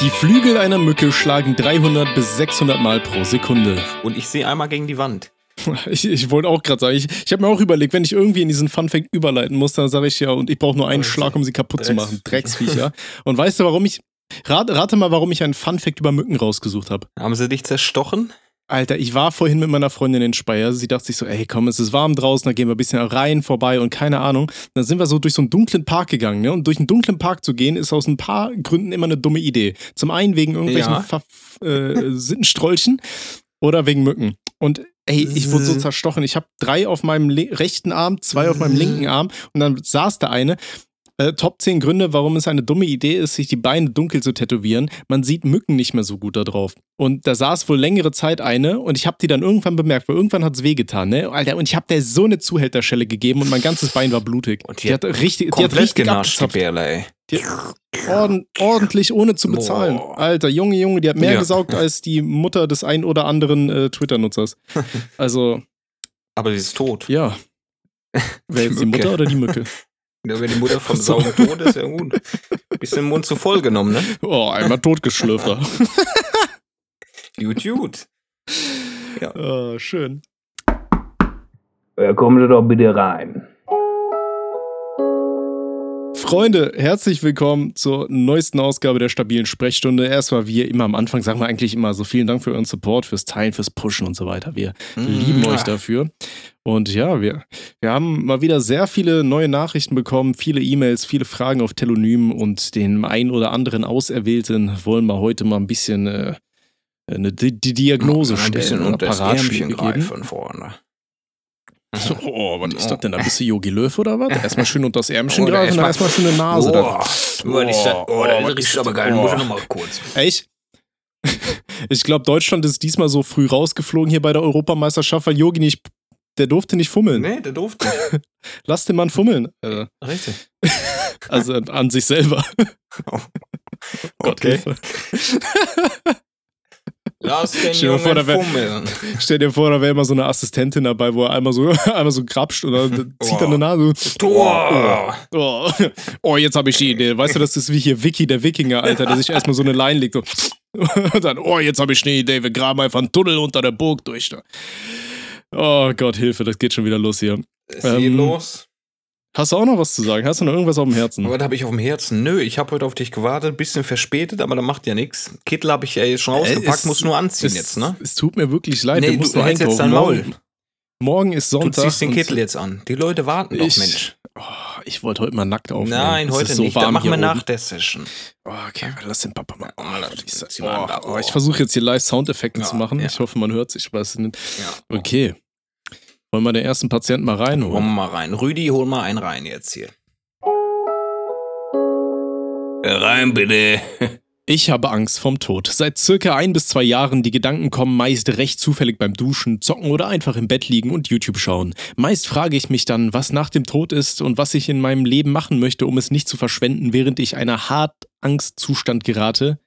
Die Flügel einer Mücke schlagen 300 bis 600 Mal pro Sekunde. Und ich sehe einmal gegen die Wand. Ich, ich wollte auch gerade sagen, ich, ich habe mir auch überlegt, wenn ich irgendwie in diesen Funfact überleiten muss, dann sage ich ja, und ich brauche nur einen Schlag, um sie kaputt zu machen. Drecksviecher. Und weißt du, warum ich. Rate, rate mal, warum ich einen Funfact über Mücken rausgesucht habe. Haben sie dich zerstochen? Alter, ich war vorhin mit meiner Freundin in Speyer. Sie dachte sich so, ey, komm, es ist warm draußen, da gehen wir ein bisschen rein vorbei und keine Ahnung. Dann sind wir so durch so einen dunklen Park gegangen, ne? Und durch einen dunklen Park zu gehen, ist aus ein paar Gründen immer eine dumme Idee. Zum einen wegen irgendwelchen Ja. Ver äh, Sittenstrolchen oder wegen Mücken. Und ey, ich wurde so zerstochen. Ich habe drei auf meinem rechten Arm, zwei auf meinem linken Arm und dann saß da eine. Äh, Top 10 Gründe, warum es eine dumme Idee ist, sich die Beine dunkel zu tätowieren. Man sieht Mücken nicht mehr so gut da drauf. Und da saß wohl längere Zeit eine und ich habe die dann irgendwann bemerkt, weil irgendwann hat es wehgetan, ne? Alter, und ich habe der so eine Zuhälterschelle gegeben und mein ganzes Bein war blutig. Und die, hat richtig, die hat richtig genascht, die. Bärle, ey. Die hat ord ordentlich ohne zu bezahlen. Boah. Alter, Junge, Junge, die hat mehr Ja. gesaugt als die Mutter des ein oder anderen äh, Twitter-Nutzers. Also, Aber sie ist tot. ja. Wer jetzt die. Mutter oder die Mücke? Ja, Wenn die Mutter von Ach so. Saugen tot ist, ja gut. Bisschen Mund zu voll genommen, ne? Oh, einmal totgeschlürfter. Gut, gut. oh, schön. Ja, kommen Sie doch bitte rein. Freunde, herzlich willkommen zur neuesten Ausgabe der stabilen Sprechstunde. Erstmal, wie immer am Anfang, sagen wir eigentlich immer so vielen Dank für euren Support, fürs Teilen, fürs Pushen und so weiter. Wir lieben euch dafür. Und ja, wir, wir haben mal wieder sehr viele neue Nachrichten bekommen, viele E-Mails, viele Fragen auf Telonym und den ein oder anderen Auserwählten wollen wir heute mal ein bisschen äh, eine, die, Diagnose Ein bisschen stellen. unter das Ärmchen greifen vorne. So, oh, was ist das denn da? Bist du Yogi Löw oder was? Erstmal schön unter das Ärmchen Oder greifen, dann erstmal- erstmal schön eine Nase. Oh, das, oh, das was riecht ist aber geil. Muss ich Oh. noch mal kurz. Echt? Ich glaube, Deutschland ist diesmal so früh rausgeflogen hier bei der Europameisterschaft, weil Yogi nicht, der durfte nicht fummeln. Nee, der durfte nicht. Lass den Mann fummeln. Äh, Richtig. Also an sich selber. Oh. Gott, Okay. Hilfe. Lass den Stell dir mal vor, Jungen da wär- fummeln. Stell dir vor, da wäre immer so eine Assistentin dabei, wo er einmal so, einmal so grapscht und dann zieht er eine Nase. Tor! Oh, oh jetzt habe ich die Idee. Weißt du, das ist wie hier Vicky, der Wikinger, Alter, der sich erstmal so eine Line legt. So. Und dann, oh, jetzt habe ich eine Idee. Wir graben einfach einen Tunnel unter der Burg durch. Oh Gott, Hilfe, das geht schon wieder los hier. Ist hier Ähm, los? Hast du auch noch was zu sagen? Hast du noch irgendwas auf dem Herzen? Was habe ich auf dem Herzen? Nö, ich habe heute auf dich gewartet, bisschen verspätet, aber da macht ja nichts. Kittel habe ich ja jetzt schon ausgepackt, Äh, es- muss nur anziehen Es, jetzt, ne? es tut mir wirklich leid. Nee, du mussten hältst jetzt dein Maul. Morgen, ist Du Sonntag. ziehst den Kittel jetzt an. Die Leute warten doch, Ich- Mensch. Oh, ich wollte heute mal nackt aufnehmen. Nein, heute so nicht. Da warm machen wir nach der Session. Oh, okay, lass den Papa mal. Oh, da. oh, ich versuche jetzt hier live Soundeffekte Ja, zu machen. ja. Ich hoffe, man hört sich. Nicht. Ja. Okay. Wollen wir den ersten Patienten mal Holen wir reinholen? mal rein. Rüdi, hol mal einen rein jetzt hier. Rein bitte. Ich habe Angst vom Tod. Seit circa ein bis zwei Jahren die Gedanken kommen meist recht zufällig beim Duschen, Zocken oder einfach im Bett liegen und YouTube schauen. Meist frage ich mich dann, was nach dem Tod ist und was ich in meinem Leben machen möchte, um es nicht zu verschwenden, während ich einer hart Angstzustand gerate.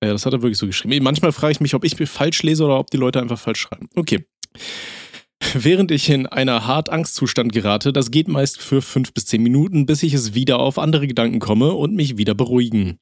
Ja, das hat er wirklich so geschrieben. Manchmal frage ich mich, ob ich falsch lese oder ob die Leute einfach falsch schreiben. Okay. Während ich in einer hart Angstzustand gerate, das geht meist für fünf bis zehn Minuten, bis ich es wieder auf andere Gedanken komme und mich wieder beruhigen.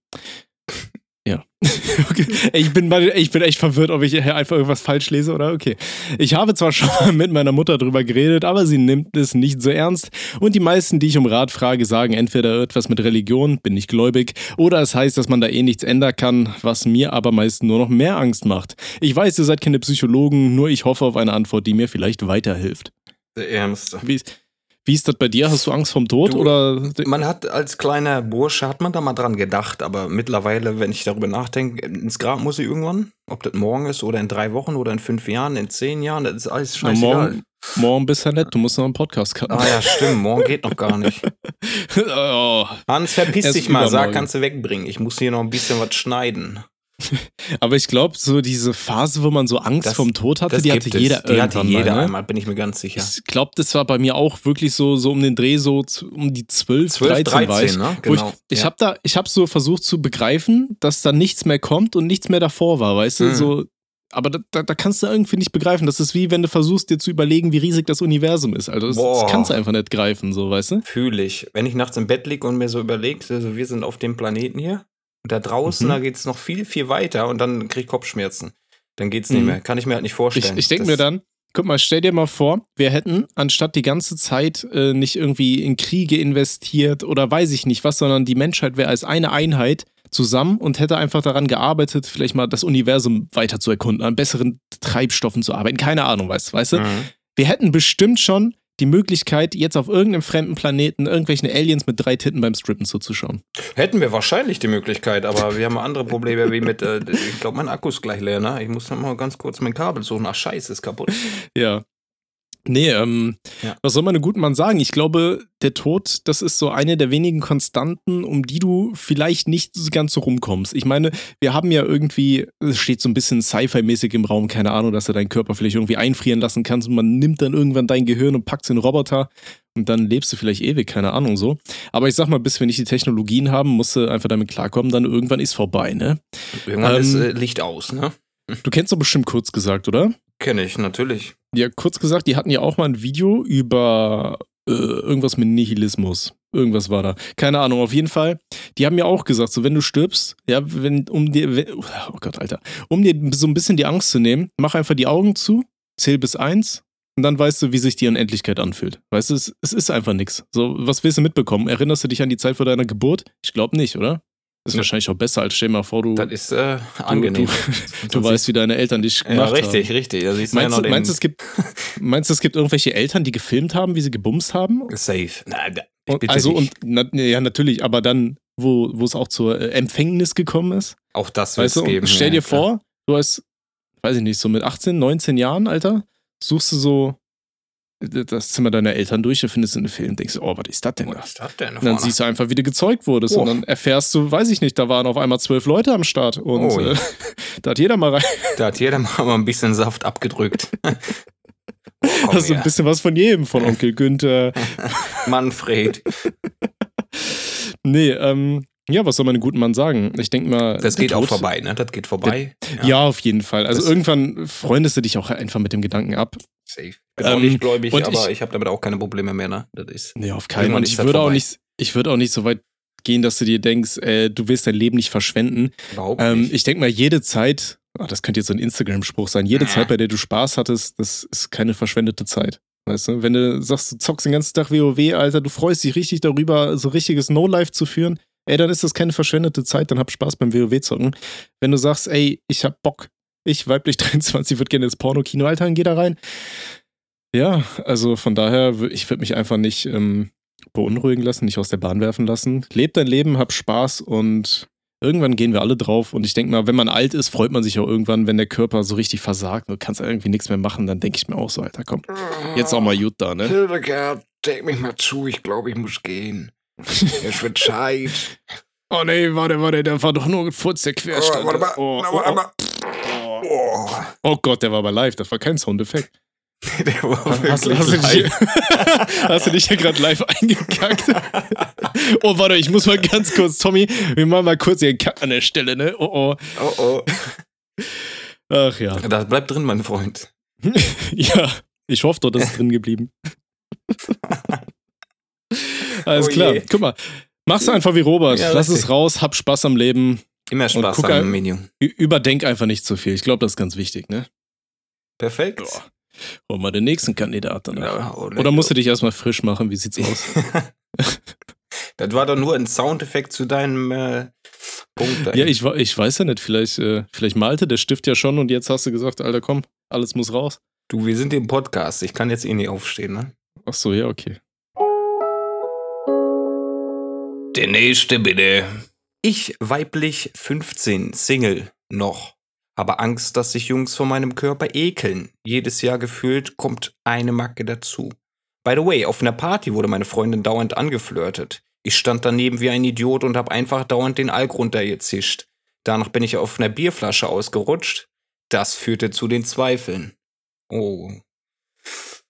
Ja. Okay. Ich bin, bei- ich bin echt verwirrt, ob ich hier einfach irgendwas falsch lese oder okay. Ich habe zwar schon mal mit meiner Mutter drüber geredet, aber sie nimmt es nicht so ernst. Und die meisten, die ich um Rat frage, sagen entweder etwas mit Religion, bin nicht gläubig, oder es heißt, dass man da eh nichts ändern kann, was mir aber meist nur noch mehr Angst macht. Ich weiß, ihr seid keine Psychologen, nur ich hoffe auf eine Antwort, die mir vielleicht weiterhilft. Der Ärmste. Wie ist, wie ist das bei dir? Hast du Angst vom Tod Du- oder Man hat als kleiner Bursche, hat man da mal dran gedacht, aber mittlerweile, wenn ich darüber nachdenke, ins Grab muss ich irgendwann, ob das morgen ist oder in drei Wochen oder in fünf Jahren, in zehn Jahren, das ist alles Na, scheißegal. morgen, morgen bist du nett, du musst noch einen Podcast cutten. Ah ja, stimmt, morgen geht noch gar nicht. oh. Hans, verpiss dich mal, sag, kannst du wegbringen. Ich muss hier noch ein bisschen was schneiden. Aber ich glaube, so diese Phase, wo man so Angst Das- vom Tod hatte, die hatte es. jeder Die hatte irgendwann jeder mal. Ne? einmal, bin ich mir ganz sicher. Ich glaube, das war bei mir auch wirklich so, so um den Dreh, so um die 12, 12, 13, war ich. 13, ne? Genau. Ich, ich Ja. habe da, ich habe so versucht zu begreifen, dass da nichts mehr kommt und nichts mehr davor war, weißt du? Mhm. So, aber da, da, da kannst du irgendwie nicht begreifen. Das ist wie wenn du versuchst, dir zu überlegen, wie riesig das Universum ist. Also das, das kannst du einfach nicht greifen, so, weißt du? Fühle ich. Wenn ich nachts im Bett liege und mir so überlege, also wir sind auf dem Planeten hier, Und da draußen, Mhm. da geht's noch viel, viel weiter und dann krieg ich Kopfschmerzen. Dann geht's nicht Mhm. mehr. Kann ich mir halt nicht Ich, vorstellen. ich denke Das- mir dann, guck mal, stell dir mal vor, wir hätten anstatt die ganze Zeit äh, nicht irgendwie in Kriege investiert oder weiß ich nicht was, sondern die Menschheit wäre als eine Einheit zusammen und hätte einfach daran gearbeitet, vielleicht mal das Universum weiter zu erkunden, an besseren Treibstoffen zu arbeiten. Keine Ahnung, weißt, weißt du? Mhm. Wir hätten bestimmt schon die Möglichkeit, jetzt auf irgendeinem fremden Planeten irgendwelchen Aliens mit drei Titten beim Strippen zuzuschauen. Hätten wir wahrscheinlich die Möglichkeit, aber wir haben andere Probleme wie mit, äh, ich glaube, mein Akku ist gleich leer, ne? Ich muss noch mal ganz kurz mein Kabel suchen. Ach, scheiße, ist kaputt. Ja. Nee, ähm, Ja. was soll man einem guten Mann sagen? Ich glaube, der Tod, das ist so eine der wenigen Konstanten, um die du vielleicht nicht so ganz so rumkommst. Ich meine, wir haben ja irgendwie, es steht so ein bisschen Sci-Fi-mäßig im Raum, keine Ahnung, dass du deinen Körper vielleicht irgendwie einfrieren lassen kannst und man nimmt dann irgendwann dein Gehirn und packt es in Roboter und dann lebst du vielleicht ewig, keine Ahnung so. Aber ich sag mal, bis wir nicht die Technologien haben, musst du einfach damit klarkommen, dann irgendwann ist vorbei, ne? Irgendwann Ähm, ist äh, Licht aus, ne? Du kennst doch bestimmt kurz gesagt, oder? Kenne ich, natürlich. Ja, kurz gesagt, die hatten ja auch mal ein Video über äh, irgendwas mit Nihilismus. Irgendwas war da. Keine Ahnung, auf jeden Fall. Die haben ja auch gesagt, so wenn du stirbst, ja, wenn, um dir, wenn, oh Gott, Alter, um dir so ein bisschen die Angst zu nehmen, mach einfach die Augen zu, zähl bis eins und dann weißt du, wie sich die Unendlichkeit anfühlt. Weißt du, es, es ist einfach nichts. So, was willst du mitbekommen? Erinnerst du dich an die Zeit vor deiner Geburt? Ich glaube nicht, oder? Ist Ja. wahrscheinlich auch besser, als stell dir mal vor, du, Das ist äh, angenehm. du weißt, wie deine Eltern dich ja, gemacht haben. richtig, richtig. Da siehst du Meinst, ja du, meinst, du, es gibt, meinst du, es gibt irgendwelche Eltern, die gefilmt haben, wie sie gebumst haben? Safe. Na, ich bitte also, dich. und na, ja, natürlich, aber dann, wo, wo es auch zur äh, Empfängnis gekommen ist. auch das wird Weißt du, es geben. stell ja, dir klar. vor, du hast, weiß ich nicht, so mit 18, 19 Jahren, Alter, suchst du so das Zimmer deiner Eltern durch und findest einen Film und denkst, oh, was ist das denn da? Was ist das denn? Und dann siehst du einfach, wie du gezeugt wurdest. Oh. Und dann erfährst du, weiß ich nicht, da waren auf einmal zwölf Leute am Start. Und Oh, ja. äh, da hat jeder mal rein. Da hat jeder mal ein bisschen Saft abgedrückt. oh, Also ein bisschen was von jedem, von Onkel Günther, Manfred. Nee, ähm, ja, was soll man einem guten Mann sagen? Ich denke mal. Das der geht auch Tod- vorbei, ne? Das geht vorbei. Ja. auf jeden Fall. Also Das- irgendwann freundest du dich auch einfach mit dem Gedanken ab. Safe. Bin auch Ähm, nicht gläubig, aber ich- ich, habe damit auch keine Probleme mehr, ne? Das ist. Nee, auf keinen ist ich würde auch nicht, ich würde auch nicht so weit gehen, dass du dir denkst, äh, du willst dein Leben nicht verschwenden. Überhaupt Ähm, nicht. ich denke mal, jede Zeit, ah, das könnte jetzt so ein Instagram-Spruch sein, jede Ja. Zeit, bei der du Spaß hattest, das ist keine verschwendete Zeit. Weißt du, wenn du sagst, du zockst den ganzen Tag WoW, Alter, du freust dich richtig darüber, so richtiges No-Life zu führen, ey, dann ist das keine verschwendete Zeit, dann hab Spaß beim WoW-Zocken. Wenn du sagst, ey, ich hab Bock, ich weiblich 23 würde gerne ins Porno-Kino, Alter, dann geh da rein. Ja, also von daher, ich würde mich einfach nicht ähm, beunruhigen lassen, nicht aus der Bahn werfen lassen. Leb dein Leben, hab Spaß und irgendwann gehen wir alle drauf. Und ich denke mal, wenn man alt ist, freut man sich auch irgendwann, wenn der Körper so richtig versagt. Du kannst irgendwie nichts mehr machen, dann denke ich mir auch so, Alter, komm, jetzt auch mal gut da, ne? Hildegard, denk mich mal zu, ich glaube, ich muss gehen. Es wird Zeit. Oh nee, warte, warte, der war doch nur ein Furz, der querstand. warte mal, Oh, oh, warte oh, mal. Oh, Gott, der war aber live, das war kein Soundeffekt. der war Hast, hast, du dich, live. hast du dich ja gerade live eingekackt? oh, warte, ich muss mal ganz kurz, Tommy, wir machen mal kurz den Kack an der Stelle, ne? Oh, oh. Oh, oh. Ach ja. Das bleibt drin, mein Freund. ja, ich hoffe doch, das ist drin geblieben. Alles Oh klar, je. guck mal. Mach's einfach wie Robert. Ja, Lass richtig. es raus, hab Spaß am Leben. Immer Spaß guck am ein- Medium. Ü- Überdenk einfach nicht zu viel. Ich glaube, das ist ganz wichtig, ne? Perfekt. Ja. Hol mal den nächsten Kandidaten. Ja, Oder musst du dich erstmal frisch machen? Wie sieht's aus? das war doch nur ein Soundeffekt zu deinem äh, Punkt. da. ja, ich, ich weiß ja nicht. Vielleicht, äh, vielleicht malte der Stift ja schon und jetzt hast du gesagt, Alter, komm, alles muss raus. Du, wir sind im Podcast. Ich kann jetzt eh nicht aufstehen, ne? Ach so, ja, okay. Der nächste bitte. Ich, weiblich 15, Single, noch. Habe Angst, dass sich Jungs vor meinem Körper ekeln. Jedes Jahr gefühlt kommt eine Macke dazu. By the way, auf einer Party wurde meine Freundin dauernd angeflirtet. Ich stand daneben wie ein Idiot und habe einfach dauernd den Alk runtergezischt. Danach bin ich auf einer Bierflasche ausgerutscht. Das führte zu den Zweifeln. Oh.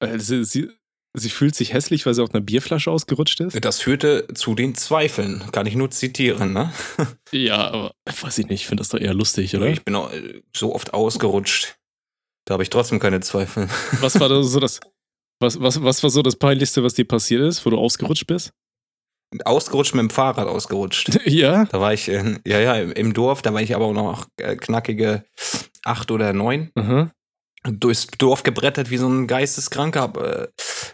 Äh, sie, sie, fühlt sich hässlich, weil sie auf einer Bierflasche ausgerutscht ist? Das führte zu den Zweifeln. Kann ich nur zitieren, ne? Ja, aber weiß ich nicht. Ich finde das doch eher lustig, oder? Ich bin auch äh, so oft ausgerutscht. Da habe ich trotzdem keine Zweifel. Was war da so das. Was, was, was war so das Peinlichste, was dir passiert ist, wo du ausgerutscht bist? ausgerutscht mit dem Fahrrad ausgerutscht. ja? Da war ich, äh, ja, ja, im, Dorf, da war ich aber auch noch äh, knackige acht oder neun. Aha. Durchs Dorf gebrettert wie so ein Geisteskranker, hab äh,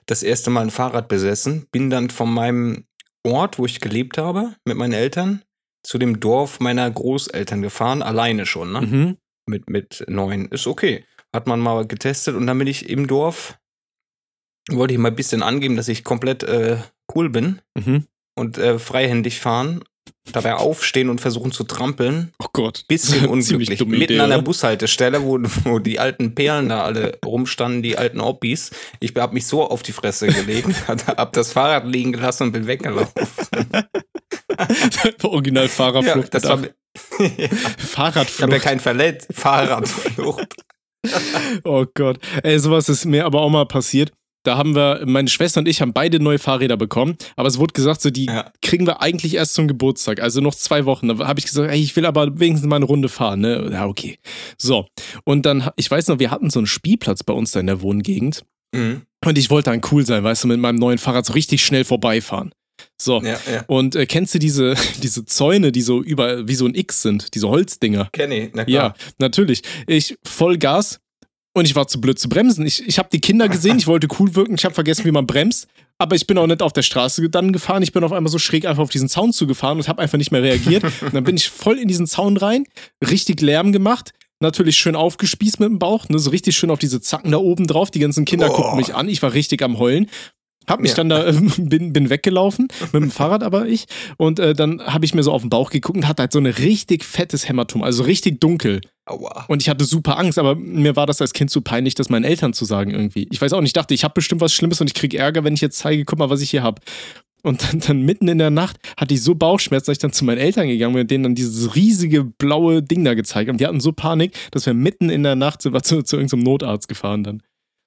das erste Mal ein Fahrrad besessen, bin dann von meinem Ort, wo ich gelebt habe, mit meinen Eltern, zu dem Dorf meiner Großeltern gefahren, alleine schon, ne? Mhm. Mit, mit neun. Ist okay. Hat man mal getestet und dann bin ich im Dorf, wollte ich mal ein bisschen angeben, dass ich komplett äh, cool bin Mhm. und äh, freihändig fahren, dabei aufstehen und versuchen zu trampeln. Oh Gott. Bisschen unglücklich. dumme Mitten Idee, an der oder? Bushaltestelle, wo, wo die alten Perlen da alle rumstanden, die alten Oppis. Ich hab mich so auf die Fresse gelegt, hab das Fahrrad liegen gelassen und bin weggelaufen. Original Fahrerflucht. das war, ja, ich habe ja Fahrradflucht. keinen verletzt. Fahrradflucht. Oh Gott. Ey, sowas ist mir aber auch mal passiert. Da haben wir, meine Schwester und ich haben beide neue Fahrräder bekommen, aber es wurde gesagt, so die Ja. kriegen wir eigentlich erst zum Geburtstag, also noch zwei Wochen. Da habe ich gesagt, ey, ich will aber wenigstens mal eine Runde fahren, ne? Ja, okay. So. Und dann, ich weiß noch, wir hatten so einen Spielplatz bei uns da in der Wohngegend Mhm. und ich wollte dann cool sein, weißt du, mit meinem neuen Fahrrad so richtig schnell vorbeifahren. So. Ja, ja. Und äh, kennst du diese, diese Zäune, die so über, wie so ein X sind, diese Holzdinger? Kenn ich, na Ja, klar. natürlich. Ich voll Gas und ich war zu blöd zu bremsen. Ich, ich habe die Kinder gesehen, ich wollte cool wirken, ich habe vergessen, wie man bremst. Aber ich bin auch nicht auf der Straße dann gefahren. Ich bin auf einmal so schräg einfach auf diesen Zaun zugefahren und habe einfach nicht mehr reagiert. Und dann bin ich voll in diesen Zaun rein, richtig Lärm gemacht. Natürlich schön aufgespießt mit dem Bauch, ne, so richtig schön auf diese Zacken da oben drauf. Die ganzen Kinder Oh. gucken mich an. Ich war richtig am Heulen. Hab mich Ja. dann da, ähm, bin, bin weggelaufen, mit dem Fahrrad aber ich. Und äh, dann habe ich mir so auf den Bauch geguckt und hatte halt so ein richtig fettes Hämatom, also richtig dunkel. Aua. Und ich hatte super Angst, aber mir war das als Kind zu peinlich, das meinen Eltern zu sagen irgendwie. Ich weiß auch nicht, ich dachte, ich habe bestimmt was Schlimmes und ich kriege Ärger, wenn ich jetzt zeige, guck mal, was ich hier habe. Und dann, dann mitten in der Nacht hatte ich so Bauchschmerzen, dass ich dann zu meinen Eltern gegangen bin und denen dann dieses riesige blaue Ding da gezeigt habe. Und die hatten so Panik, dass wir mitten in der Nacht wir zu, zu irgendeinem Notarzt gefahren dann.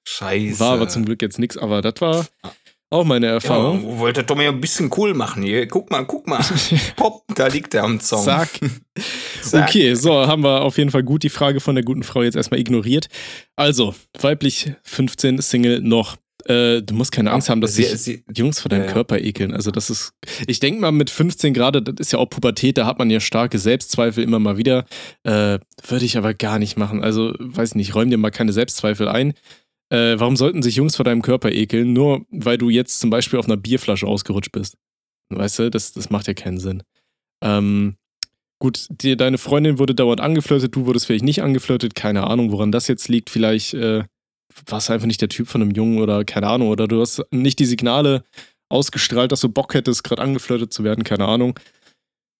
Scheiße. War aber zum Glück jetzt nichts, aber das war auch meine ja, Erfahrung. wollte doch mal ein bisschen cool machen hier. Guck mal, guck mal. Pop, da liegt er am Zaun. Zack. Zack. Okay, so haben wir auf jeden Fall gut die Frage von der guten Frau jetzt erstmal ignoriert. Also, weiblich 15, Single noch. Äh, du musst keine Angst haben, dass Sie- sich sie- Jungs vor deinem Ja, ja. Körper ekeln. Also, das ist. Ich denke mal, mit 15 gerade, das ist ja auch Pubertät, da hat man ja starke Selbstzweifel immer mal wieder. Äh, Würde ich aber gar nicht machen. Also, weiß nicht, räum dir mal keine Selbstzweifel ein. Äh, warum sollten sich Jungs vor deinem Körper ekeln? Nur weil du jetzt zum Beispiel auf einer Bierflasche ausgerutscht bist. Weißt du, das, das macht ja keinen Sinn. Ähm, gut, dir, deine Freundin wurde dauernd angeflirtet, du wurdest vielleicht nicht angeflirtet, keine Ahnung, woran das jetzt liegt. Vielleicht äh, warst du einfach nicht der Typ von einem Jungen oder keine Ahnung, oder du hast nicht die Signale ausgestrahlt, dass du Bock hättest, gerade angeflirtet zu werden, keine Ahnung.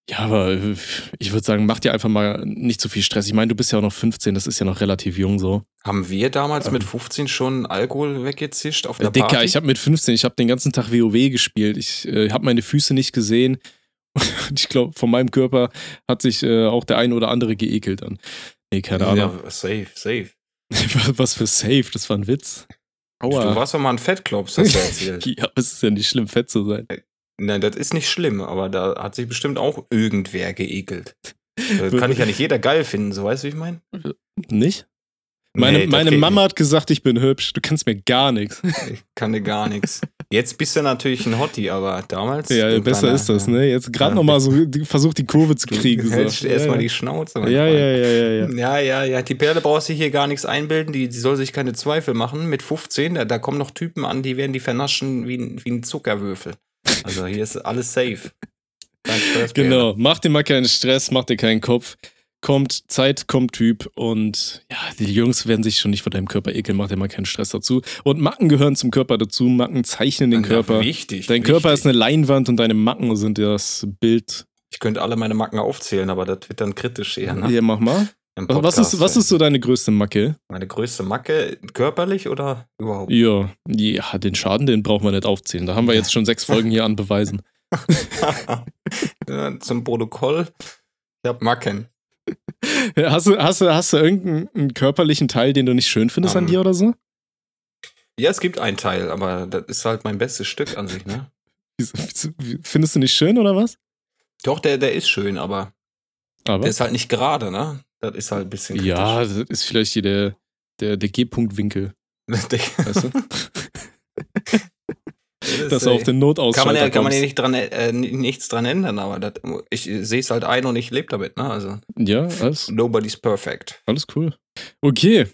Ja, aber äh, ich würde sagen, mach dir einfach mal nicht zu viel Stress. Ich meine, du bist ja auch noch 15, das ist ja noch relativ jung so. Haben wir damals mit 15 schon Alkohol weggezischt auf Äh, der Dicker, Party? ich habe mit 15, ich habe den ganzen Tag WoW gespielt. Ich äh, habe meine Füße nicht gesehen. Und ich glaube, von meinem Körper hat sich äh, auch der ein oder andere geekelt dann. Nee, keine Ahnung. Ja, safe, safe. Was für safe, das war ein Witz. Du Aua. warst doch mal ein Fettklops, hast du erzählt. Ja, es ist ja nicht schlimm, fett zu sein. Nein, das ist nicht schlimm, aber da hat sich bestimmt auch irgendwer geekelt. Das kann ich ja nicht jeder geil finden, so weißt du, wie ich meine? Nicht? Meine, Nee, meine Mama hat gesagt, ich bin hübsch. Du kannst mir gar nichts. nicht. Ich kann dir gar nichts. Jetzt bist du natürlich ein Hottie, aber damals. Ja, besser kleiner- ist das, ne? Jetzt gerade Ja. nochmal so versucht, die Kurve zu Du kriegen. hältst so. erstmal ja, die Schnauze. ja, ja, ja, ja, ja. Ja, ja, ja. Die Perle brauchst du hier gar nichts einbilden. Die, die soll sich keine Zweifel machen. Mit 15, da, da kommen noch Typen an, die werden die vernaschen wie, wie ein Zuckerwürfel. Also hier ist alles safe. Genau, mach dir mal keinen Stress, mach dir keinen Kopf. Kommt Zeit, kommt Typ und ja, die Jungs werden sich schon nicht vor deinem Körper ekeln, mach dir mal keinen Stress dazu. Und Macken gehören zum Körper dazu, Macken zeichnen den Ja, Körper. Wichtig. Dein wichtig. Körper ist eine Leinwand und deine Macken sind das Bild. Ich könnte alle meine Macken aufzählen, aber das wird dann kritisch eher. Ne? Ja, mach mal. Was ist, was ist so deine größte Macke? meine größte Macke? Körperlich oder überhaupt? Ja, ja, den Schaden, den brauchen wir nicht aufzählen. Da haben wir jetzt schon sechs Folgen hier an Beweisen. zum Protokoll. Ich hab Macken. Hast du, hast, du, hast du irgendeinen körperlichen Teil, den du nicht schön findest an Ähm, dir oder so? Ja, es gibt einen Teil, aber das ist halt mein bestes Stück an sich, ne? Findest du nicht schön oder was? Doch, der, der ist schön, aber Aber der ist halt nicht gerade, ne? Das ist halt ein bisschen ja, das ist vielleicht hier der, der, der G-Punkt-Winkel. kritisch. Weißt du? dass er auf den Notausschalter kann man ja, kann man ja nicht dran, äh, nichts dran ändern, aber das, ich sehe es halt ein und ich lebe damit, ne? Also, Ja, alles, nobody's perfect. alles cool. Okay.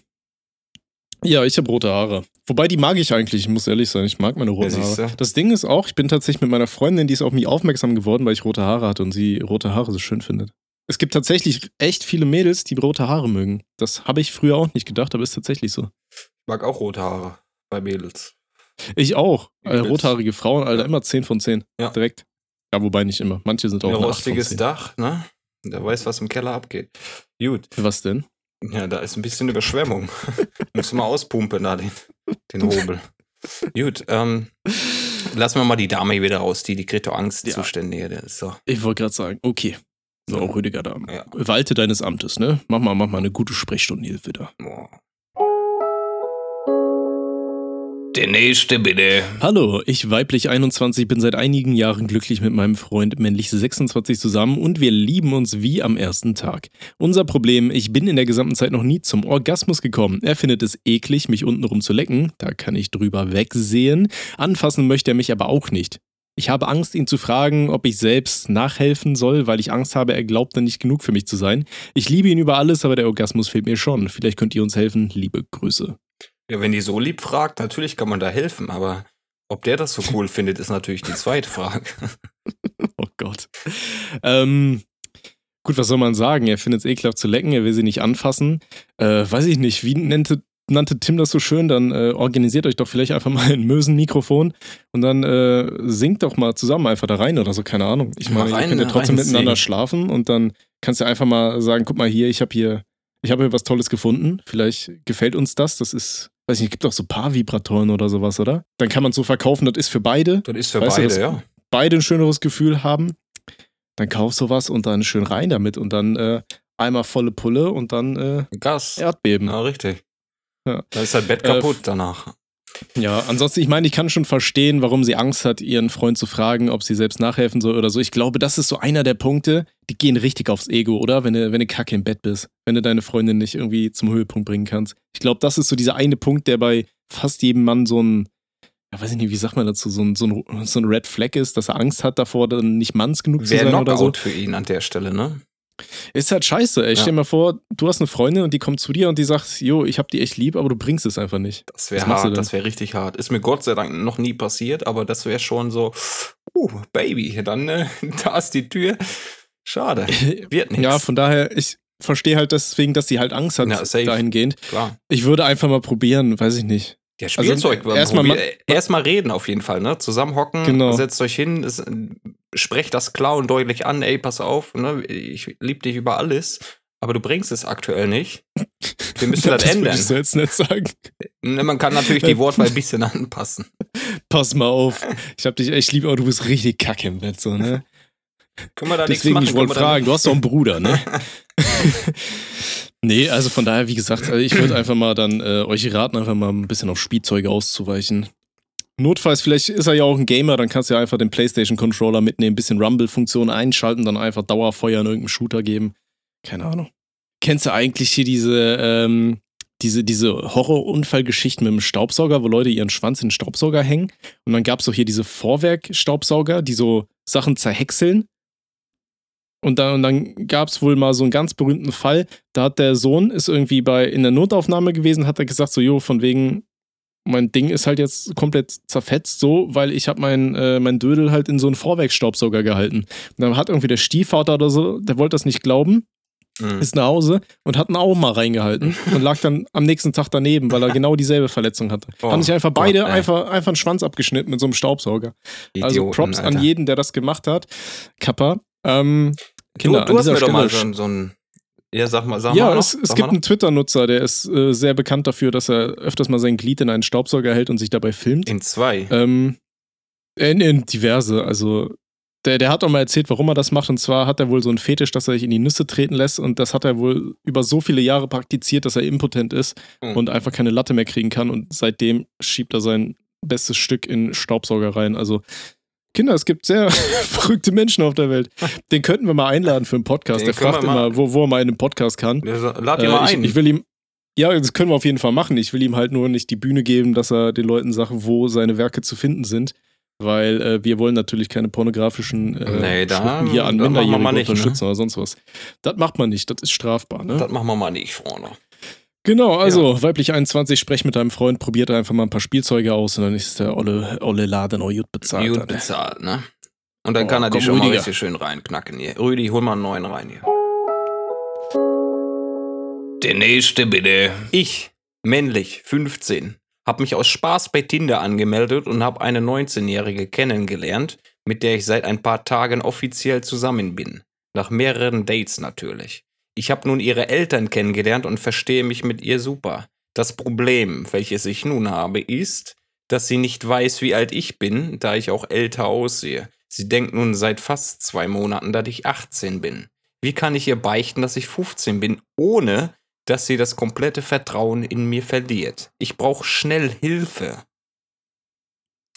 Ja, ich habe rote Haare. Wobei, die mag ich eigentlich, ich muss ehrlich sein, ich mag meine roten Ja. Haare. Das Ding ist auch, ich bin tatsächlich mit meiner Freundin, die ist auf mich aufmerksam geworden, weil ich rote Haare hatte und sie rote Haare so schön findet. Es gibt tatsächlich echt viele Mädels, die rote Haare mögen. Das habe ich früher auch nicht gedacht, aber ist tatsächlich so. Ich mag auch rote Haare bei Mädels. Ich auch. Äh, Übelst. rothaarige Frauen, Alter, Ja. immer 10 von 10. Ja. Direkt. Ja, wobei nicht immer. Manche sind auch Ein eine 8 von rostiges 10. Dach, ne? Der weiß, was im Keller abgeht. Gut. Was denn? Ja, da ist ein bisschen Überschwemmung. Muss mal auspumpen da den, den Hobel. Gut, ähm, lassen wir mal die Dame hier wieder raus, die die Greta Angst Ja. zuständige. der ist So. Ich wollte gerade sagen, okay. So. Rüdiger da. Ja. Walte deines Amtes, ne? Mach mal, mach mal eine gute Sprechstundenhilfe da. Boah. Der nächste bitte. Hallo, ich weiblich 21 bin seit einigen Jahren glücklich mit meinem Freund männlich 26 zusammen und wir lieben uns wie am ersten Tag. Unser Problem, ich bin in der gesamten Zeit noch nie zum Orgasmus gekommen. Er findet es eklig, mich untenrum zu lecken, da kann ich drüber wegsehen. Anfassen möchte er mich aber auch nicht. Ich habe Angst, ihn zu fragen, ob ich selbst nachhelfen soll, weil ich Angst habe, er glaubt dann nicht genug für mich zu sein. Ich liebe ihn über alles, aber der Orgasmus fehlt mir schon. Vielleicht könnt ihr uns helfen. Liebe Grüße. Ja, wenn die so lieb fragt, natürlich kann man da helfen, aber ob der das so cool findet, ist natürlich die zweite Frage. Oh Gott. Ähm, gut, was soll man sagen? Er findet es ekelhaft zu lecken, er will sie nicht anfassen. Äh, weiß ich nicht, wie nannte, nannte Tim das so schön? Dann äh, organisiert euch doch vielleicht einfach mal ein Mösenmikrofon und dann äh, singt doch mal zusammen einfach da rein oder so, keine Ahnung. Ich meine, ihr könnt ja trotzdem rein miteinander singen. schlafen und dann kannst du einfach mal sagen, guck mal hier, ich habe hier, ich habe hier was Tolles gefunden. Vielleicht gefällt uns das. Das ist, weiß nicht, gibt auch so Paar-Vibratoren oder sowas, oder? Dann kann man so verkaufen, das ist für beide Das ist für Weißt du, beide, das- ja. beide ein schöneres Gefühl haben, dann kauf sowas und dann schön rein damit und dann äh, einmal volle Pulle und dann äh, Gas. Erdbeben. Ja, richtig. Ja. Da ist halt Bett Äh, kaputt danach. Ja, ansonsten, ich meine, ich kann schon verstehen, warum sie Angst hat, ihren Freund zu fragen, ob sie selbst nachhelfen soll oder so. Ich glaube, das ist so einer der Punkte, die gehen richtig aufs Ego, oder? Wenn du, wenn du kacke im Bett bist, wenn du deine Freundin nicht irgendwie zum Höhepunkt bringen kannst. Ich glaube, das ist so dieser eine Punkt, der bei fast jedem Mann so ein, ja, weiß ich nicht, wie sagt man dazu, so ein, so ein, so ein Red Flag ist, dass er Angst hat davor, dann nicht manns genug zu Wäre sein oder so. Knockout für ihn an der Stelle, ne? Ist halt scheiße, ey. Ja. Stell dir mal vor, du hast eine Freundin und die kommt zu dir und die sagt, jo, ich hab die echt lieb, aber du bringst es einfach nicht. Das wäre hart, das wäre richtig hart. Ist mir Gott sei Dank noch nie passiert, aber das wäre schon so, uh, Baby, dann äh, da ist die Tür. Schade, wird nichts. Ja, von daher, ich verstehe halt deswegen, dass sie halt Angst hat Ja, dahingehend. Klar. Ich würde einfach mal probieren, weiß ich nicht. Ja, Spielzeug. Also, erstmal erstmal reden auf jeden Fall, ne? Zusammenhocken, Genau. setzt euch hin, es, sprecht das klar und deutlich an, ey, pass auf, ne? Ich liebe dich über alles, aber du bringst es aktuell nicht. Wir müssen das, würde ändern. ich so jetzt nicht sagen. Ne, Man kann natürlich die Wortwahl ein bisschen anpassen. Pass mal auf. Ich hab dich echt lieb, aber du bist richtig kacke im Bett, so, ne? Können wir da Deswegen, nichts ich machen? wollte wir da fragen, du hast doch einen Bruder, ne? nee, also von daher, wie gesagt, also ich würde einfach mal dann äh, euch raten, einfach mal ein bisschen auf Spielzeuge auszuweichen. Notfalls, vielleicht ist er ja auch ein Gamer, dann kannst du ja einfach den PlayStation-Controller mitnehmen, ein bisschen Rumble-Funktion einschalten, dann einfach Dauerfeuer in irgendeinem Shooter geben. Keine Ahnung. Kennst du eigentlich hier diese, ähm, diese, diese Horrorunfallgeschichten mit dem Staubsauger, wo Leute ihren Schwanz in den Staubsauger hängen? Und dann gab es doch hier diese Vorwerk-Staubsauger, die so Sachen zerhäckseln. Und dann, und dann gab es wohl mal so einen ganz berühmten Fall, da hat der Sohn, ist irgendwie bei in der Notaufnahme gewesen, hat er gesagt, so, jo, von wegen, mein Ding ist halt jetzt komplett zerfetzt, so, weil ich habe mein, äh, mein Dödel halt in so einen Vorwerkstaubsauger gehalten. Und dann hat irgendwie der Stiefvater oder so, der wollte das nicht glauben, Mhm. ist nach Hause und hat ihn auch mal reingehalten und lag dann am nächsten Tag daneben, weil er genau dieselbe Verletzung hatte. Oh Haben sich einfach beide Gott, einfach, einfach einen Schwanz abgeschnitten mit so einem Staubsauger. Also Idioten, Props Alter. an jeden, der das gemacht hat. Kappa. Ähm, Kinder, du an hast mir doch mal Stelle. so, ein. Ja, sag mal, sag ja, mal. noch, es, es gibt einen Twitter-Nutzer, der ist äh, sehr bekannt dafür, dass er öfters mal sein Glied in einen Staubsauger hält und sich dabei filmt. in zwei. Ähm, in, in diverse, also der, der hat auch mal erzählt, warum er das macht. Und zwar hat er wohl so einen Fetisch, dass er sich in die Nüsse treten lässt. Und das hat er wohl über so viele Jahre praktiziert, dass er impotent ist Hm. und einfach keine Latte mehr kriegen kann. Und seitdem schiebt er sein bestes Stück in Staubsauger rein. Also, Kinder, es gibt sehr verrückte Menschen auf der Welt. Den könnten wir mal einladen für einen Podcast. Den Der fragt mal- immer, wo, wo er mal in einem Podcast kann. Lad Äh, ihn mal ich, ein. ich will ihm, ja, das können wir auf jeden Fall machen. Ich will ihm halt nur nicht die Bühne geben, dass er den Leuten sagt, wo seine Werke zu finden sind. Weil äh, wir wollen natürlich keine pornografischen äh, Nee, da- Schriften hier an Minderjährige ne? unterstützen oder sonst was. Das macht man nicht, das ist strafbar, ne? Das machen wir mal nicht, Freunde. Genau, also weiblich 21, sprech mit deinem Freund, probiert einfach mal ein paar Spielzeuge aus und dann ist der olle, olle Laden auch gut bezahlt. Gut dann. bezahlt, ne? Und dann Oh, kann er die komm, schon mal Rüdiger. richtig schön reinknacken hier. Rüdi, hol mal einen neuen rein hier. Der nächste bitte. Ich, männlich, 15, hab mich aus Spaß bei Tinder angemeldet und hab eine 19-Jährige kennengelernt, mit der ich seit ein paar Tagen offiziell zusammen bin. Nach mehreren Dates natürlich. Ich habe nun ihre Eltern kennengelernt und verstehe mich mit ihr super. Das Problem, welches ich nun habe, ist, dass sie nicht weiß, wie alt ich bin, da ich auch älter aussehe. Sie denkt nun seit fast zwei Monaten, dass ich 18 bin. Wie kann ich ihr beichten, dass ich 15 bin, ohne dass sie das komplette Vertrauen in mir verliert? Ich brauche schnell Hilfe.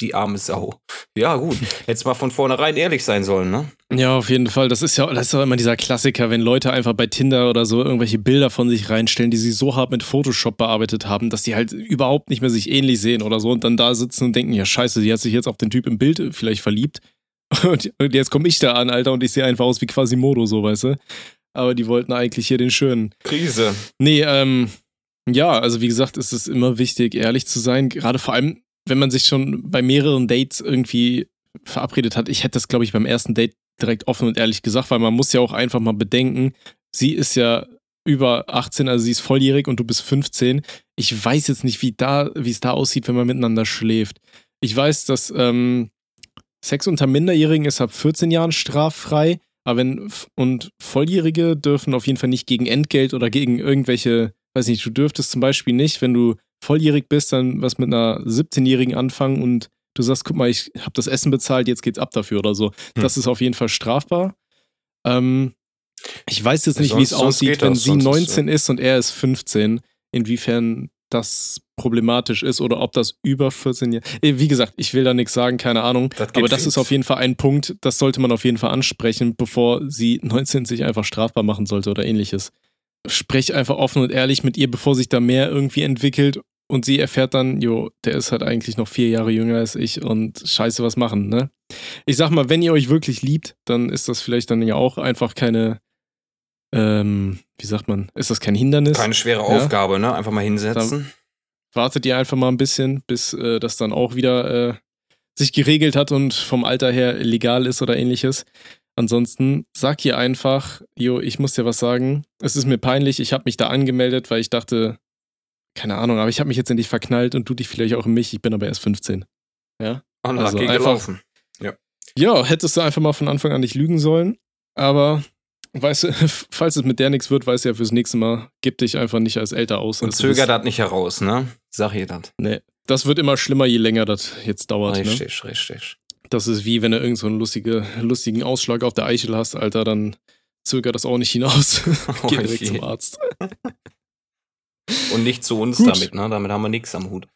Die arme Sau. Ja, gut. Hättest mal von vornherein ehrlich sein sollen, ne? Ja, auf jeden Fall. Das ist ja das ist auch immer dieser Klassiker, wenn Leute einfach bei Tinder oder so irgendwelche Bilder von sich reinstellen, die sie so hart mit Photoshop bearbeitet haben, dass die halt überhaupt nicht mehr sich ähnlich sehen oder so und dann da sitzen und denken, ja scheiße, die hat sich jetzt auf den Typ im Bild vielleicht verliebt. Und, und jetzt komme ich da an, Alter, und ich sehe einfach aus wie Quasimodo, so, weißt du? Aber die wollten eigentlich hier den Schönen. Krise. Nee, ähm, ja, also wie gesagt, ist es immer wichtig, ehrlich zu sein. Gerade vor allem, wenn man sich schon bei mehreren Dates irgendwie verabredet hat. Ich hätte das, glaube ich, beim ersten Date direkt offen und ehrlich gesagt, weil man muss ja auch einfach mal bedenken, sie ist ja über 18, also sie ist volljährig und du bist 15. Ich weiß jetzt nicht, wie da, wie es da aussieht, wenn man miteinander schläft. Ich weiß, dass ähm, Sex unter Minderjährigen ist ab 14 Jahren straffrei, aber wenn und Volljährige dürfen auf jeden Fall nicht gegen Entgelt oder gegen irgendwelche, weiß nicht, du dürftest zum Beispiel nicht, wenn du volljährig bist, dann was mit einer 17-Jährigen anfangen und du sagst, guck mal, ich habe das Essen bezahlt, jetzt geht's ab dafür oder so. Hm. Das ist auf jeden Fall strafbar. Ähm, ich weiß jetzt nicht, wie es aussieht, wenn das, sie sonst ist, 19 ist und er ist 15, inwiefern das problematisch ist oder ob das über 14 Jahre. Äh, Wie gesagt, ich will da nichts sagen, keine Ahnung. Das Aber das ist auf jeden Fall ein Punkt, das sollte man auf jeden Fall ansprechen, bevor sie 19 sich einfach strafbar machen sollte oder ähnliches. Sprech einfach offen und ehrlich mit ihr, bevor sich da mehr irgendwie entwickelt und sie erfährt dann, jo, der ist halt eigentlich noch vier Jahre jünger als ich und scheiße was machen, ne? Ich sag mal, wenn ihr euch wirklich liebt, dann ist das vielleicht dann ja auch einfach keine, ähm, wie sagt man, ist das kein Hindernis? Keine schwere Aufgabe, ne? Einfach mal hinsetzen. wartet ihr einfach mal ein bisschen, bis äh, das dann auch wieder äh, sich geregelt hat und vom Alter her legal ist oder ähnliches. Ansonsten sag ihr einfach, jo, ich muss dir was sagen. Es ist mir peinlich, ich habe mich da angemeldet, weil ich dachte, keine Ahnung, aber ich habe mich jetzt in dich verknallt und du dich vielleicht auch in mich. Ich bin aber erst 15. Ja? Unlucky Also einfach- gelaufen. Ja, hättest du einfach mal von Anfang an nicht lügen sollen. Aber, weißt du, falls es mit der nichts wird, weißt du ja fürs nächste Mal, gib dich einfach nicht als älter aus. Und als du bist. zögert das nicht heraus, ne? Sag ihr das. Nee, das wird immer schlimmer, je länger das jetzt dauert. Ne? Richtig, richtig. Das ist wie wenn du irgend so einen lustige, lustigen Ausschlag auf der Eichel hast, Alter, dann zögert das auch nicht hinaus. Oh Geh direkt je. zum Arzt. Und nicht zu uns Gut. damit, ne? Damit haben wir nichts am Hut.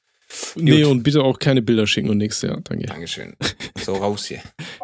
Nee, Gut. und bitte auch keine Bilder schicken und nichts, ja, danke. Dankeschön. So, raus hier.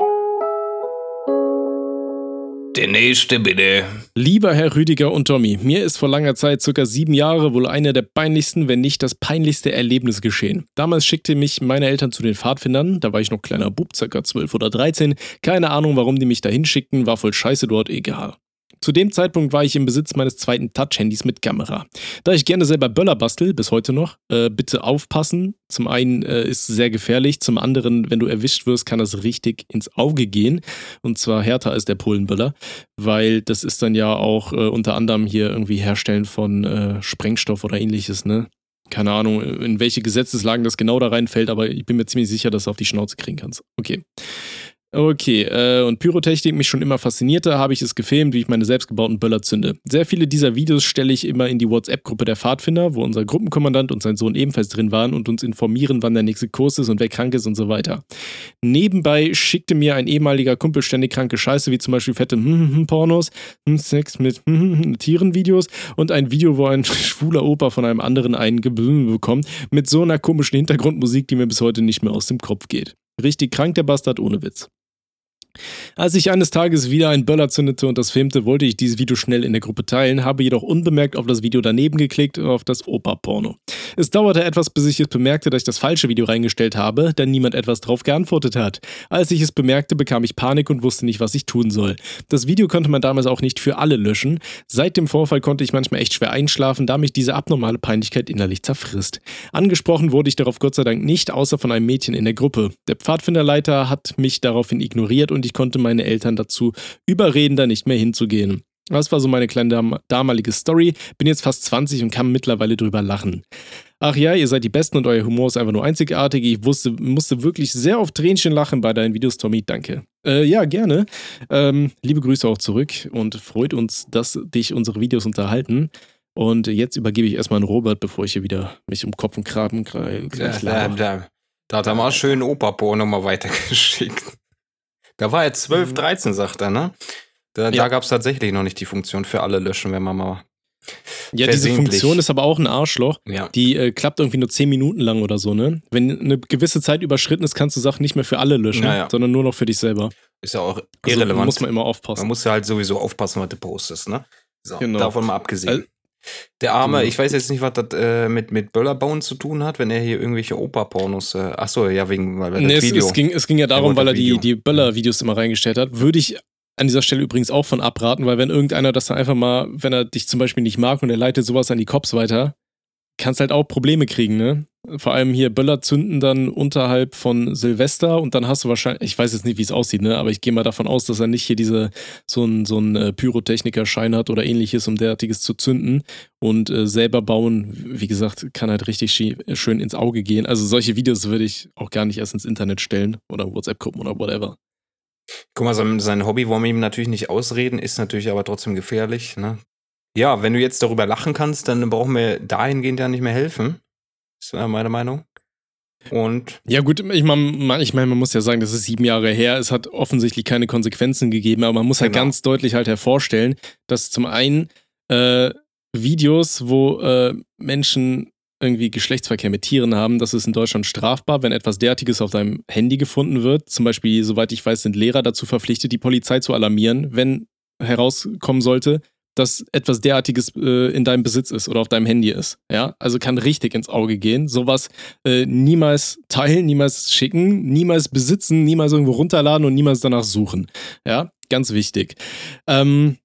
Der nächste bitte. Lieber Herr Rüdiger und Tommy, mir ist vor langer Zeit, circa sieben Jahre, wohl einer der peinlichsten, wenn nicht das peinlichste Erlebnis geschehen. Damals schickte mich meine Eltern zu den Pfadfindern, da war ich noch kleiner Bub, circa 12 oder 13. Keine Ahnung, warum die mich dahin schickten, war voll scheiße dort, egal. Zu dem Zeitpunkt war ich im Besitz meines zweiten Touch-Handys mit Kamera. Da ich gerne selber Böller bastel, bis heute noch, äh, bitte aufpassen. Zum einen äh, ist es sehr gefährlich, zum anderen, wenn du erwischt wirst, kann das richtig ins Auge gehen. Und zwar härter als der Polenböller, weil das ist dann ja auch äh, unter anderem hier irgendwie Herstellen von äh, Sprengstoff oder ähnliches, ne? Keine Ahnung, in welche Gesetzeslagen das genau da reinfällt, aber ich bin mir ziemlich sicher, dass du auf die Schnauze kriegen kannst. Okay. Okay, äh, und Pyrotechnik mich schon immer faszinierte, habe ich es gefilmt, wie ich meine selbstgebauten Böller zünde. Sehr viele dieser Videos stelle ich immer in die WhatsApp-Gruppe der Pfadfinder, wo unser Gruppenkommandant und sein Sohn ebenfalls drin waren und uns informieren, wann der nächste Kurs ist und wer krank ist und so weiter. Nebenbei schickte mir ein ehemaliger Kumpel ständig kranke Scheiße, wie zum Beispiel fette Pornos, Sex mit Tieren-Videos und ein Video, wo ein schwuler Opa von einem anderen einen Geblüm bekommt, mit so einer komischen Hintergrundmusik, die mir bis heute nicht mehr aus dem Kopf geht. Richtig krank, der Bastard, ohne Witz. Als ich eines Tages wieder einen Böller zündete und das filmte, wollte ich dieses Video schnell in der Gruppe teilen, habe jedoch unbemerkt auf das Video daneben geklickt und auf das Opa-Porno. Es dauerte etwas, bis ich es bemerkte, dass ich das falsche Video reingestellt habe, da niemand etwas drauf geantwortet hat. Als ich es bemerkte, bekam ich Panik und wusste nicht, was ich tun soll. Das Video konnte man damals auch nicht für alle löschen. Seit dem Vorfall konnte ich manchmal echt schwer einschlafen, da mich diese abnormale Peinlichkeit innerlich zerfrisst. Angesprochen wurde ich darauf Gott sei Dank nicht, außer von einem Mädchen in der Gruppe. Der Pfadfinderleiter hat mich daraufhin ignoriert und ich konnte meine Eltern dazu überreden, da nicht mehr hinzugehen. Das war so meine kleine damalige Story. Bin jetzt fast 20 und kann mittlerweile drüber lachen. Ach ja, ihr seid die Besten und euer Humor ist einfach nur einzigartig. Ich wusste, musste wirklich sehr auf Tränchen lachen bei deinen Videos, Tommy. Danke. Äh, ja, gerne. Ähm, liebe Grüße auch zurück und freut uns, dass dich unsere Videos unterhalten. Und jetzt übergebe ich erstmal an Robert, bevor ich hier wieder mich um Kopf und Kragen gleich da, da, da hat er mal schön Opa-Porno mal weitergeschickt. Da war er 12, 13, sagt er, ne? Da, ja. da gab es tatsächlich noch nicht die Funktion für alle löschen, wenn man mal. Ja, diese Funktion ist aber auch ein Arschloch. Ja. Die äh, klappt irgendwie nur 10 Minuten lang oder so, ne? Wenn eine gewisse Zeit überschritten ist, kannst du Sachen nicht mehr für alle löschen, ja, ja. sondern nur noch für dich selber. Ist ja auch also, irrelevant. Also, muss man immer aufpassen. Man muss ja halt sowieso aufpassen, was du postest, ne? So, genau. davon mal abgesehen. Also, der Arme, genau. ich weiß jetzt nicht, was das äh, mit, mit Böllerbauen zu tun hat, wenn er hier irgendwelche Opa-Pornos. Äh, achso, ja, wegen weil nee, es, es, ging, es ging ja darum, weil er die, die Böller-Videos immer reingestellt hat. Würde ich an dieser Stelle übrigens auch von abraten, weil wenn irgendeiner das dann einfach mal, wenn er dich zum Beispiel nicht mag und er leitet sowas an die Cops weiter, kannst halt auch Probleme kriegen, ne? Vor allem hier Böller zünden dann unterhalb von Silvester und dann hast du wahrscheinlich, ich weiß jetzt nicht, wie es aussieht, ne? Aber ich gehe mal davon aus, dass er nicht hier diese so ein so ein äh, Pyrotechniker-Schein hat oder ähnliches, um derartiges zu zünden und äh, selber bauen. Wie gesagt, kann halt richtig schön ins Auge gehen. Also solche Videos würde ich auch gar nicht erst ins Internet stellen oder WhatsApp-Gruppen oder whatever. Guck mal, sein, sein Hobby wollen wir ihm natürlich nicht ausreden, ist natürlich aber trotzdem gefährlich. Ne? Ja, wenn du jetzt darüber lachen kannst, dann brauchen wir dahingehend ja nicht mehr helfen. Ist meine Meinung. Und ja, gut, ich meine, ich mein, man muss ja sagen, das ist sieben Jahre her. Es hat offensichtlich keine Konsequenzen gegeben, aber man muss halt genau. ganz deutlich halt hervorstellen, dass zum einen äh, Videos, wo äh, Menschen irgendwie Geschlechtsverkehr mit Tieren haben, das ist in Deutschland strafbar, wenn etwas derartiges auf deinem Handy gefunden wird. Zum Beispiel, soweit ich weiß, sind Lehrer dazu verpflichtet, die Polizei zu alarmieren, wenn herauskommen sollte, dass etwas derartiges äh, in deinem Besitz ist oder auf deinem Handy ist. Ja, also kann richtig ins Auge gehen. Sowas äh, niemals teilen, niemals schicken, niemals besitzen, niemals irgendwo runterladen und niemals danach suchen. Ja, ganz wichtig. Ähm,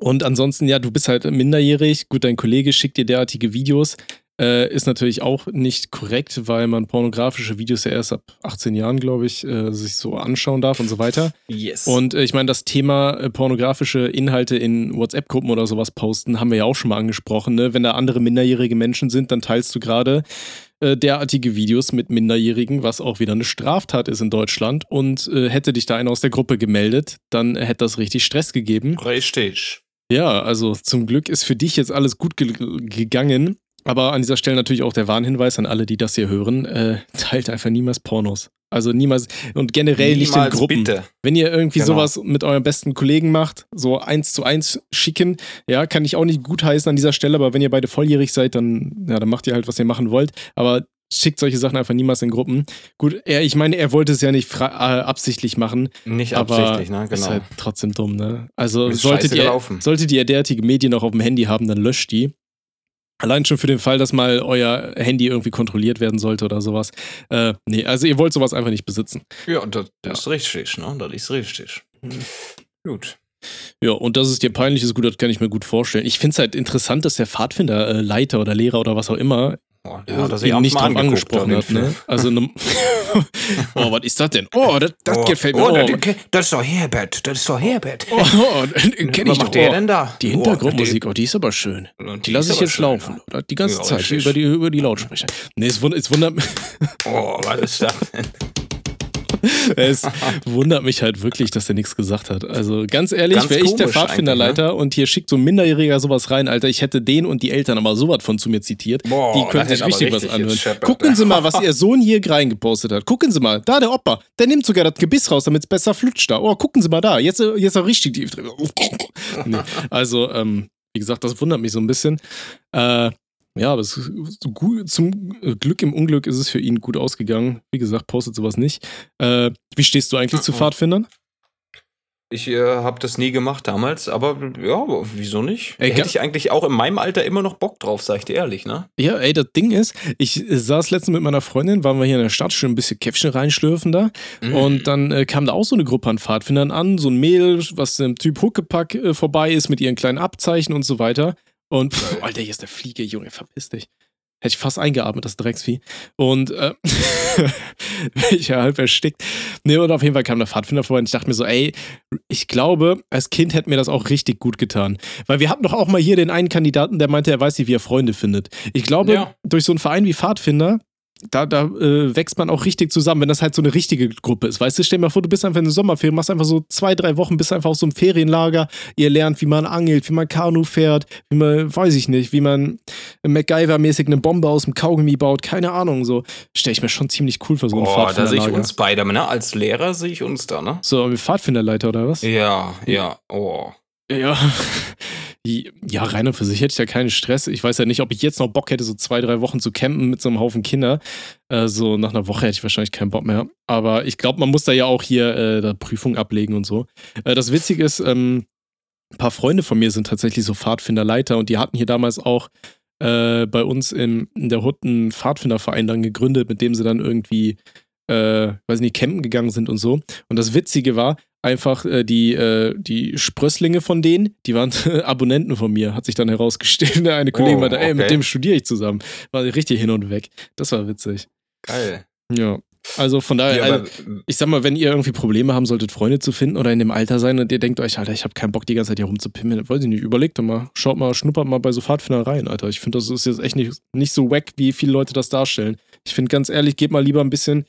und ansonsten, ja, du bist halt minderjährig. Gut, dein Kollege schickt dir derartige Videos. Äh, ist natürlich auch nicht korrekt, weil man pornografische Videos ja erst ab 18 Jahren, glaube ich, äh, sich so anschauen darf und so weiter. Yes. Und äh, ich meine, das Thema äh, pornografische Inhalte in WhatsApp-Gruppen oder sowas posten, haben wir ja auch schon mal angesprochen. Ne? Wenn da andere minderjährige Menschen sind, dann teilst du gerade äh, derartige Videos mit Minderjährigen, was auch wieder eine Straftat ist in Deutschland. Und äh, hätte dich da einer aus der Gruppe gemeldet, dann hätte das richtig Stress gegeben. Richtig. Ja, also zum Glück ist für dich jetzt alles gut ge gegangen. Aber an dieser Stelle natürlich auch der Warnhinweis an alle, die das hier hören: äh, teilt einfach niemals Pornos. Also niemals und generell niemals nicht in Gruppen. Bitte. Wenn ihr irgendwie genau. sowas mit euren besten Kollegen macht, so eins zu eins schicken, ja, kann ich auch nicht gutheißen an dieser Stelle, aber wenn ihr beide volljährig seid, dann, ja, dann macht ihr halt, was ihr machen wollt. Aber schickt solche Sachen einfach niemals in Gruppen. Gut, er, ich meine, er wollte es ja nicht äh, absichtlich machen. Nicht absichtlich, ne? Genau. Ist halt trotzdem dumm, ne? Also solltet ihr, solltet ihr derartige Medien auch auf dem Handy haben, dann löscht die. Allein schon für den Fall, dass mal euer Handy irgendwie kontrolliert werden sollte oder sowas. Äh, nee, also ihr wollt sowas einfach nicht besitzen. Ja, das, das ja. ist richtig, ne? Das ist richtig. Mhm. Gut. Ja, und dass es dir peinlich ist, gut, das kann ich mir gut vorstellen. Ich finde es halt interessant, dass der Pfadfinderleiter äh, oder Lehrer oder was auch immer Oh, ja, dass ihn nicht drauf angesprochen hat. Ne? Also, ne oh, was ist das denn? Oh, das, das oh, gefällt mir. Oh, oh. Das, ist doch Herbert. Das ist doch Herbert. Oh, oh kenn ich doch. der denn da? Die Hintergrundmusik, oh, die ist aber schön. Die, die lasse ich jetzt schön, laufen. Ja. Die ganze ja, Zeit über die, über die Lautsprecher. Nee, es wundert, es wundert mich. Oh, was ist das denn? es wundert mich halt wirklich, dass er nichts gesagt hat. Also ganz ehrlich, wäre ich der Pfadfinderleiter ne? und hier schickt so ein Minderjähriger sowas rein, Alter, ich hätte den und die Eltern aber sowas von zu mir zitiert. Boah, die können sich richtig, richtig was anhören. Gucken Sie mal, was Ihr Sohn hier reingepostet hat. Gucken Sie mal, da der Opa, der nimmt sogar das Gebiss raus, damit es besser flutscht da. Oh, gucken Sie mal da, jetzt, jetzt auch richtig tief drin. nee. Also, ähm, wie gesagt, das wundert mich so ein bisschen. Äh, ja, aber es, gut, zum Glück im Unglück ist es für ihn gut ausgegangen. Wie gesagt, postet sowas nicht. Äh, wie stehst du eigentlich zu Pfadfindern? Ich äh, habe das nie gemacht damals, aber ja, wieso nicht? Ey, Hätte ich eigentlich auch in meinem Alter immer noch Bock drauf, sag ich dir ehrlich, ne? Ja, ey, das Ding ist, ich äh, saß letztens mit meiner Freundin, waren wir hier in der Stadt, schon ein bisschen Käffchen reinschlürfen da. Mhm. Und dann äh, kam da auch so eine Gruppe an Pfadfindern an, so ein Mädel, was im Typ Huckepack äh, vorbei ist mit ihren kleinen Abzeichen und so weiter. Und, pff, Alter, hier ist der Fliege, Junge, verpiss dich. Hätte ich fast eingeatmet, das Drecksvieh. Und, äh, ich ja halb erstickt. Nee, und auf jeden Fall kam der Pfadfinder vorbei und ich dachte mir so, ey, ich glaube, als Kind hätte mir das auch richtig gut getan. Weil wir hatten doch auch mal hier den einen Kandidaten, der meinte, er weiß nicht, wie er Freunde findet. Ich glaube, Ja. durch so einen Verein wie Pfadfinder, da, da äh, wächst man auch richtig zusammen, wenn das halt so eine richtige Gruppe ist. Weißt du, stell dir mal vor, du bist einfach in der Sommerferien, machst einfach so zwei, drei Wochen, bist einfach auf so einem Ferienlager. Ihr lernt, wie man angelt, wie man Kanu fährt, wie man, weiß ich nicht, wie man MacGyver-mäßig eine Bombe aus dem Kaugummi baut, keine Ahnung. So stelle ich mir schon ziemlich cool vor so einem Boah, da sehe ich Pfadfinderlager. uns beide, ne? Als Lehrer sehe ich uns da, ne? So, Pfadfinderleiter oder was? Ja, ja, oh. Ja. Ja, rein und für sich hätte ich ja keinen Stress. Ich weiß ja nicht, ob ich jetzt noch Bock hätte, so zwei, drei Wochen zu campen mit so einem Haufen Kinder. Äh, so nach einer Woche hätte ich wahrscheinlich keinen Bock mehr. Aber ich glaube, man muss da ja auch hier äh, da Prüfung ablegen und so. Äh, das Witzige ist, ähm, ein paar Freunde von mir sind tatsächlich so Pfadfinderleiter und die hatten hier damals auch äh, bei uns im, in der Hut einen Pfadfinderverein dann gegründet, mit dem sie dann irgendwie, äh, weiß nicht, campen gegangen sind und so. Und das Witzige war, einfach äh, die, äh, die Sprösslinge von denen, die waren Abonnenten von mir, hat sich dann herausgestellt. Der eine Kollege Oh, meinte, ey, mit dem studiere ich zusammen. War richtig hin und weg. Das war witzig. Geil. Ja. Also von daher, Ja, also, ich sag mal, wenn ihr irgendwie Probleme haben solltet, Freunde zu finden oder in dem Alter sein und ihr denkt euch, Alter, ich habe keinen Bock, die ganze Zeit hier rumzupimmeln, weiß ich nicht, überlegt doch mal, schaut mal, schnuppert mal bei so Pfadfindern rein, Alter. Ich finde, das ist jetzt echt nicht, nicht so wack, wie viele Leute das darstellen. Ich finde, ganz ehrlich, geht mal lieber ein bisschen.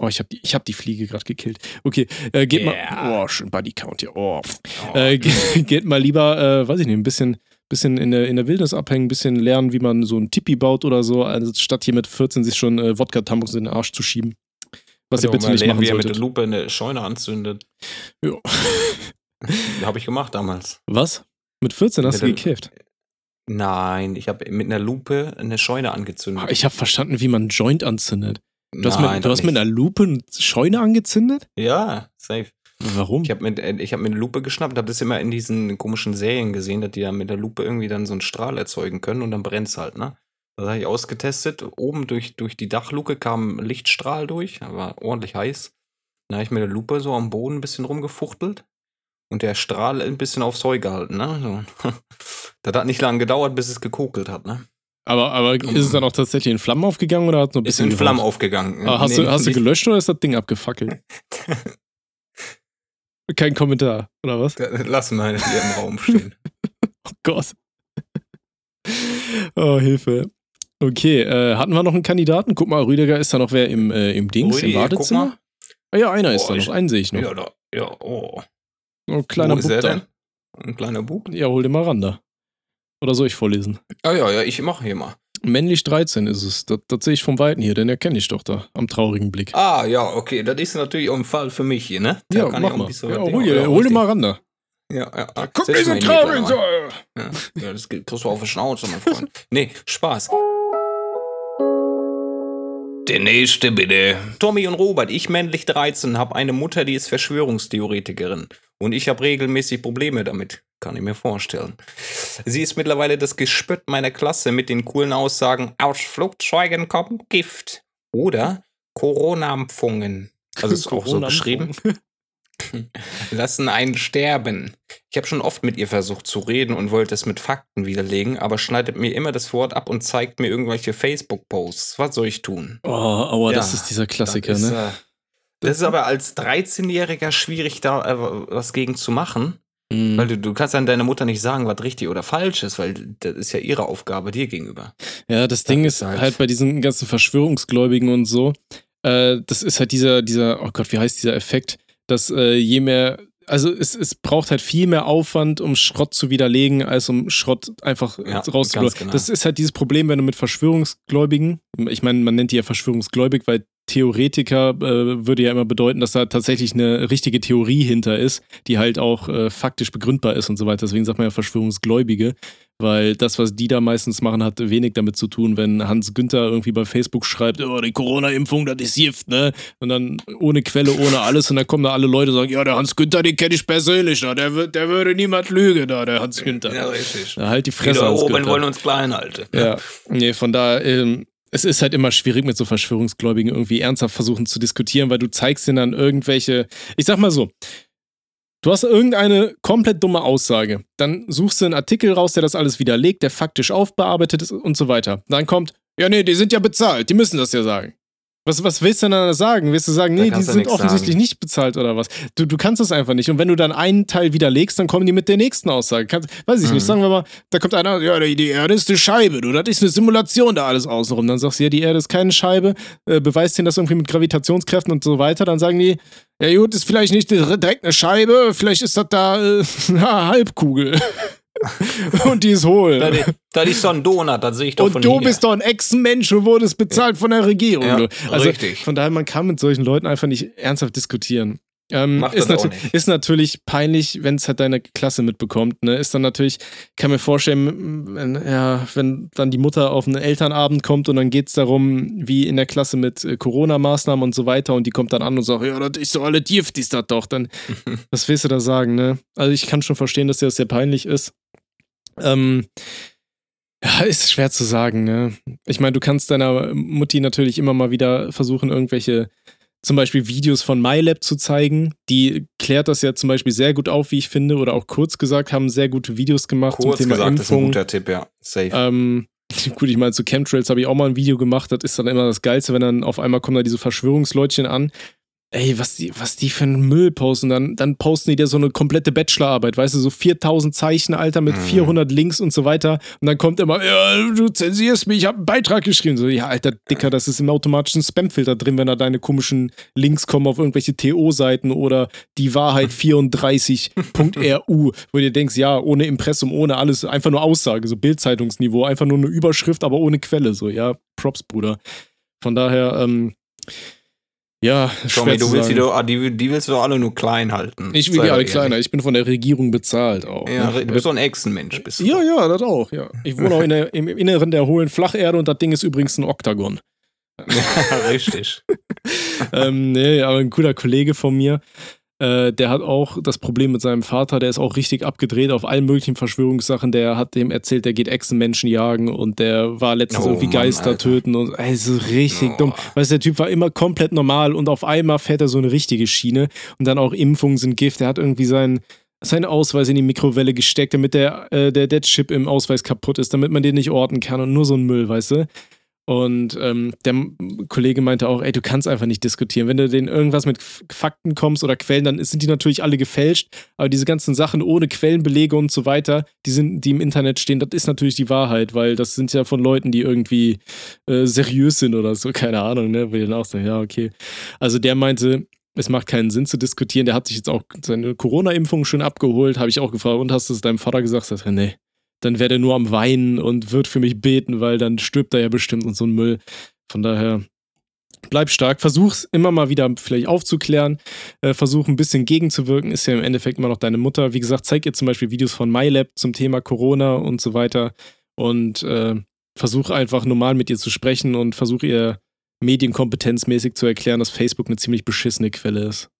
Oh, ich habe die, ich hab die Fliege gerade gekillt. Okay, äh, geht Yeah. mal. Oh, schön Buddy Count hier. Oh. oh, Äh, ge- geht mal lieber, äh, weiß ich nicht, ein bisschen, bisschen in, der, in der Wildnis abhängen, ein bisschen lernen, wie man so ein Tipi baut oder so, also statt hier mit 14 sich schon äh, Wodka-Tampons in den Arsch zu schieben. Was ihr Kann bitte nicht lernen, machen wie er mit der solltet. Lupe eine Scheune anzündet. Ja. Habe ich gemacht damals. Was? Mit 14 hast du Mit der- gekifft? Nein, ich habe mit einer Lupe eine Scheune angezündet. Ah, Ich habe verstanden, wie man einen Joint anzündet. Du hast, Nein, mit, du hast mit einer Lupe eine Scheune angezündet? Ja, safe. Warum? Ich habe mit, äh, ich hab mit einer Lupe geschnappt, habe das immer in diesen komischen Serien gesehen, dass die da mit der Lupe irgendwie dann so einen Strahl erzeugen können und dann brennt's halt, ne? Das habe ich ausgetestet. Oben durch, durch die Dachluke kam ein Lichtstrahl durch, war ordentlich heiß. Dann habe ich mit der Lupe so am Boden ein bisschen rumgefuchtelt und der Strahl ein bisschen aufs Heu gehalten, ne? So. Das hat nicht lange gedauert, bis es gekokelt hat, ne? Aber, aber ist es dann auch tatsächlich in Flammen aufgegangen oder hat es nur ein Ist bisschen in Flammen geraucht? aufgegangen. Ah, hast, Nee, du, hast du gelöscht oder ist das Ding abgefackelt? Kein Kommentar, oder was? Lass mal hier im Raum stehen. Oh Gott. Oh, Hilfe. Okay, äh, hatten wir noch einen Kandidaten? Guck mal, Rüdiger ist da noch wer im, äh, im Dings, Rüdi, im guck Badezimmer? mal. Ah, ja, einer ist Oh, da noch, einen sehe ich noch. Ja, da, ja, oh. Oh, kleiner Wo ist Bub er da. denn? Ein kleiner Bub? Ja, hol den mal ran da. Oder soll ich vorlesen? Ah ja, ja, ich mache hier mal. Männlich 13 ist es. Das, das sehe ich vom Weiten hier, den erkenne ich doch da, am traurigen Blick. Ah, ja, okay, das ist natürlich auch ein Fall für mich hier, ne? Da ja, kann mach ich auch ein mal. bisschen Ja, hol, dir, ja, hol mal ran da. Ja, ja. Ah, Guck, setz diese mal hin, traurig. Nico, Ja, ja, das kriegst du auf die Schnauze, mein Freund. nee, Spaß. Der nächste bitte. Tommy und Robert, ich männlich 13, habe eine Mutter, die ist Verschwörungstheoretikerin. Und ich habe regelmäßig Probleme damit. Kann ich mir vorstellen. Sie ist mittlerweile das Gespött meiner Klasse mit den coolen Aussagen: Aus Flugzeugen kommt Gift. Oder Corona-Impfungen. Also ist auch so beschrieben. Lassen einen sterben. Ich habe schon oft mit ihr versucht zu reden und wollte es mit Fakten widerlegen, aber schneidet mir immer das Wort ab und zeigt mir irgendwelche Facebook-Posts. Was soll ich tun? Oh, aua, das Ja, ist dieser Klassiker, das ist, ne? äh, das ist aber als 13-Jähriger schwierig, da äh, was gegen zu machen. Mhm. Weil du, du kannst dann deiner Mutter nicht sagen, was richtig oder falsch ist, weil das ist ja ihre Aufgabe dir gegenüber. Ja, das Ding Das ist ist halt- halt bei diesen ganzen Verschwörungsgläubigen und so, äh, das ist halt dieser, dieser, oh Gott, wie heißt dieser Effekt, dass äh, je mehr, also es, es braucht halt viel mehr Aufwand, um Schrott zu widerlegen, als um Schrott einfach Ja, genau. Das ist halt dieses Problem, wenn du mit Verschwörungsgläubigen, ich meine, man nennt die ja Verschwörungsgläubig, weil Theoretiker äh, würde ja immer bedeuten, dass da tatsächlich eine richtige Theorie hinter ist, die halt auch äh, faktisch begründbar ist und so weiter. Deswegen sagt man ja Verschwörungsgläubige. Weil das, was die da meistens machen, hat wenig damit zu tun, wenn Hans Günther irgendwie bei Facebook schreibt, oh, die Corona-Impfung, das ist Gift, ne? Und dann ohne Quelle, ohne alles und dann kommen da alle Leute und sagen, ja, der Hans Günther, den kenne ich persönlich, da, der, der würde niemand lügen, da, der Hans Günther. Ja, richtig. Ja, halt die Die Fresse da Hans oben Günther. wollen uns klein halten. Ja, nee, von da, ähm, es ist halt immer schwierig mit so Verschwörungsgläubigen irgendwie ernsthaft versuchen zu diskutieren, weil du zeigst ihnen dann irgendwelche, ich sag mal so, du hast irgendeine komplett dumme Aussage, dann suchst du einen Artikel raus, der das alles widerlegt, der faktisch aufbearbeitet ist und so weiter. Dann kommt, ja nee, die sind ja bezahlt, die müssen das ja sagen. Was, was willst du denn da sagen? Willst du sagen, nee, die sind offensichtlich sagen. nicht bezahlt oder was? Du, du kannst das einfach nicht. Und wenn du dann einen Teil widerlegst, dann kommen die mit der nächsten Aussage. Kannst, weiß ich Mhm. nicht, sagen wir mal, da kommt einer, ja, die, die Erde ist eine Scheibe, du, das ist eine Simulation da alles außenrum. Dann sagst du, ja, die Erde ist keine Scheibe, äh, beweist denen das irgendwie mit Gravitationskräften und so weiter. Dann sagen die, ja gut, ist vielleicht nicht direkt eine Scheibe, vielleicht ist das da äh, eine Halbkugel. und die ist hohl. Da, da ist so ein Donut, das sehe ich doch Und von du hier. bist doch ein Ex-Mensch und wurdest bezahlt von der Regierung. Ja, also richtig. von daher, man kann mit solchen Leuten einfach nicht ernsthaft diskutieren. Ähm, Macht ist, das nicht. ist natürlich peinlich, wenn es halt deine Klasse mitbekommt. Ne? Ist dann natürlich, kann mir vorstellen, wenn, ja, wenn dann die Mutter auf einen Elternabend kommt und dann geht es darum, wie in der Klasse mit äh, Corona-Maßnahmen und so weiter und die kommt dann an und sagt, ja, das ist so alle Gift, ist das doch. Dann, was willst du da sagen, ne? Also ich kann schon verstehen, dass dir das sehr peinlich ist. Ähm, ja, ist schwer zu sagen, ne? Ich meine, du kannst deiner Mutti natürlich immer mal wieder versuchen, irgendwelche, zum Beispiel Videos von MyLab zu zeigen. Die klärt das ja zum Beispiel sehr gut auf, wie ich finde, oder auch kurz gesagt, haben sehr gute Videos gemacht Kurz zum Thema gesagt, das ist ein Impfung. guter Tipp, ja. Safe. Ähm, gut, ich meine, zu Chemtrails habe ich auch mal ein Video gemacht. Das ist dann immer das Geilste, wenn dann auf einmal kommen da diese Verschwörungsleutchen an. Ey, was die, was die für einen Müll posten. Dann, dann posten die dir so eine komplette Bachelorarbeit, weißt du, so 4000 Zeichen, Alter, mit Mhm. 400 Links und so weiter. Und dann kommt immer, ja, du zensierst mich, ich habe einen Beitrag geschrieben. So, ja, Alter, Dicker, das ist im automatischen Spamfilter drin, wenn da deine komischen Links kommen auf irgendwelche TO-Seiten oder die Wahrheit 34.ru, wo du denkst, ja, ohne Impressum, ohne alles, einfach nur Aussage, so Bildzeitungsniveau, einfach nur eine Überschrift, aber ohne Quelle, so, ja, Props, Bruder. Von daher, ähm, ja, Tommy, du willst die, doch, ah, die, die willst du doch alle nur klein halten. Ich will die doch alle ehrlich. kleiner, ich bin von der Regierung bezahlt auch. Ja, ne? du bist so ein Echsenmensch. Bist du. ja, ja, das auch, ja. Ich wohne auch in der, im Inneren der hohlen Flacherde und das Ding ist übrigens ein Oktagon. richtig. ähm, nee, aber ein guter Kollege von mir, äh, der hat auch das Problem mit seinem Vater, der ist auch richtig abgedreht auf allen möglichen Verschwörungssachen. Der hat dem erzählt, der geht Echsenmenschen jagen und der war letztens Oh irgendwie Mann, Geister Alter. töten und ey, so richtig Oh. dumm. Weißt du, der Typ war immer komplett normal und auf einmal fährt er so eine richtige Schiene und dann auch Impfungen sind Gift. Er hat irgendwie seinen seinen Ausweis in die Mikrowelle gesteckt, damit der, äh, der, der Chip im Ausweis kaputt ist, damit man den nicht orten kann und nur so ein Müll, weißt du? Und ähm, der Kollege meinte auch, ey, du kannst einfach nicht diskutieren. Wenn du denen irgendwas mit Fakten kommst oder Quellen, dann sind die natürlich alle gefälscht. Aber diese ganzen Sachen ohne Quellenbelege und so weiter, die sind, die im Internet stehen, das ist natürlich die Wahrheit, weil das sind ja von Leuten, die irgendwie äh, seriös sind oder so, keine Ahnung, ne? Ich dann auch sagen, ja, okay. Also der meinte, es macht keinen Sinn zu diskutieren. Der hat sich jetzt auch seine Corona-Impfung schon abgeholt. Habe ich auch gefragt, und hast du es deinem Vater gesagt? Sagt er, nee. Dann wäre der nur am Weinen und wird für mich beten, weil dann stirbt er ja bestimmt und so ein Müll. Von daher, bleib stark. Versuch's immer mal wieder vielleicht aufzuklären. Äh, versuch ein bisschen gegenzuwirken. Ist ja im Endeffekt immer noch deine Mutter. Wie gesagt, zeig ihr zum Beispiel Videos von MyLab zum Thema Corona und so weiter. Und äh, versuch einfach normal mit ihr zu sprechen und versuch ihr medienkompetenzmäßig zu erklären, dass Facebook eine ziemlich beschissene Quelle ist.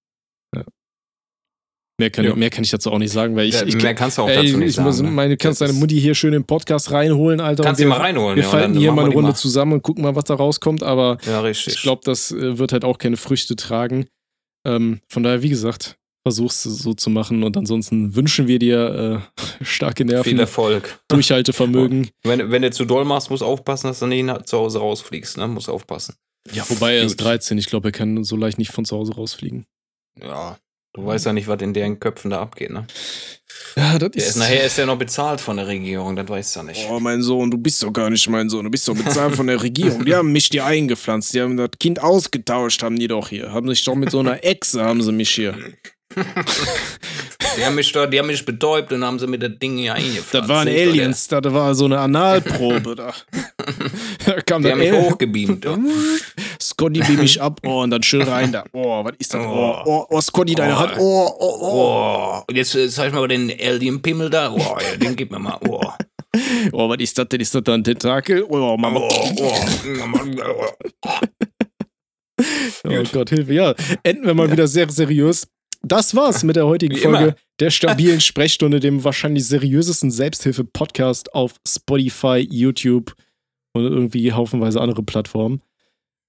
Mehr, kann, Ja. mehr kann ich dazu auch nicht sagen, weil ich, Ja, ich, mehr kannst du auch ey, dazu nicht ich muss, sagen. ne? meine, kannst deine Mutti hier schön im Podcast reinholen, Alter. Kannst wir, mal reinholen. wir ja, falten hier mal eine Runde mal. zusammen und gucken mal, was da rauskommt, aber ich glaube, das äh, wird halt auch keine Früchte tragen. Ähm, von daher, wie gesagt, versuch's so zu machen und ansonsten wünschen wir dir äh, starke Viel Nerven, Erfolg. Durchhaltevermögen. Wenn, wenn du zu doll machst, musst aufpassen, dass du nicht nach- zu Hause rausfliegst. Ne? Musst aufpassen. Ja, wobei er ist Gut. 13, ich glaube, er kann so leicht nicht von zu Hause rausfliegen. Ja. Du weißt ja nicht, was in deren Köpfen da abgeht, ne? Ja, das Der ist, nachher ist er noch bezahlt von der Regierung, das weißt du ja nicht. Oh, mein Sohn, du bist doch gar nicht mein Sohn. Du bist doch bezahlt von der Regierung. Die haben mich hier eingepflanzt. Die haben das Kind ausgetauscht, haben die doch hier. Haben sich doch mit so einer Echse, haben sie mich hier. Die haben mich, da, die haben mich betäubt und haben sie mit dem Ding hier eingepflanzt. Das waren Aliens, das war so eine Analprobe da. da kam Die der haben mich hochgebeamt. Ja. Scotty beam mich ab, oh, und dann schön rein da. Oh, was ist das? Oh, oh, oh Scotty, deine Oh. Hand. Oh, oh, oh. Oh, und jetzt zeig mal den Alien-Pimmel da. Oh, ja, den gib mir mal. Oh. Oh, was ist das denn? Ist das da ein Tentakel? Oh, Mama. Oh Gott, Hilfe. Ja, enden wir mal Ja. wieder sehr seriös. Das war's mit der heutigen Wie Folge immer. der stabilen Sprechstunde, dem wahrscheinlich seriösesten Selbsthilfe-Podcast auf Spotify, YouTube und irgendwie haufenweise andere Plattformen.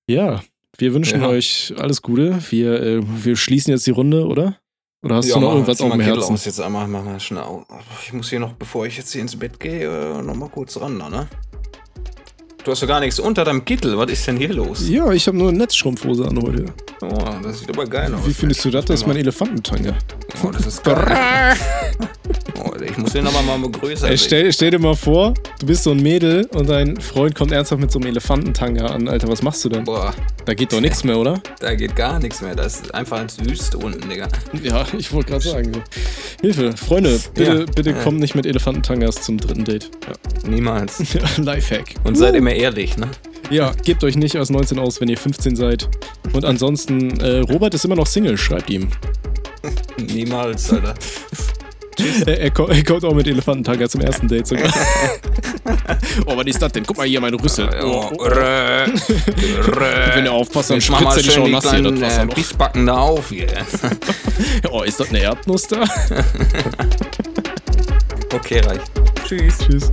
Ja, wir wünschen Ja. euch alles Gute. Wir, äh, wir schließen jetzt die Runde, oder? Oder hast du noch mach- irgendwas auf dem Herzen? Aus jetzt einmal, mach mal schnell. Ich muss hier noch, bevor ich jetzt hier ins Bett gehe, äh, noch mal kurz ran, ne? Du hast doch gar nichts unter deinem Kittel. Was ist denn hier los? Ja, ich habe nur eine Netzstrumpfhose an heute. Oh, das sieht aber geil aus. Wie findest du das? Das ist mein. Elefantentanga. Oh, das ist geil. oh, ich muss den aber mal größer Ey, stell, stell dir mal vor, du bist so ein Mädel und dein Freund kommt ernsthaft mit so einem Elefantentanga an. Alter, was machst du denn? Boah, Da geht doch nichts mehr, oder? da geht gar nichts mehr. Das ist einfach als Wüste unten, Digga. Ja, ich wollte gerade sagen. So. Hilfe, Freunde, bitte, Ja. bitte Ja. kommt nicht mit Elefantentangas zum dritten Date. Niemals. Ja. Lifehack. Und seid immer ehrlich, ne? Ja, gebt euch nicht als 19 aus, wenn ihr 15 seid. Und ansonsten, äh, Robert ist immer noch Single, schreibt ihm. Niemals, Alter. Er, er, ko- er kommt auch mit Elefantentanga zum ersten Date sogar. oh, was ist das denn? Guck mal hier, meine Rüssel. Oh, oh. Rö, rö. Wenn ihr aufpasst, dann spritzt er auch die nass hier, das Wasser äh. Bissbacken da auf hier. Oh, ist das eine Erdnuss da? Okay, reicht. Tschüss. Tschüss.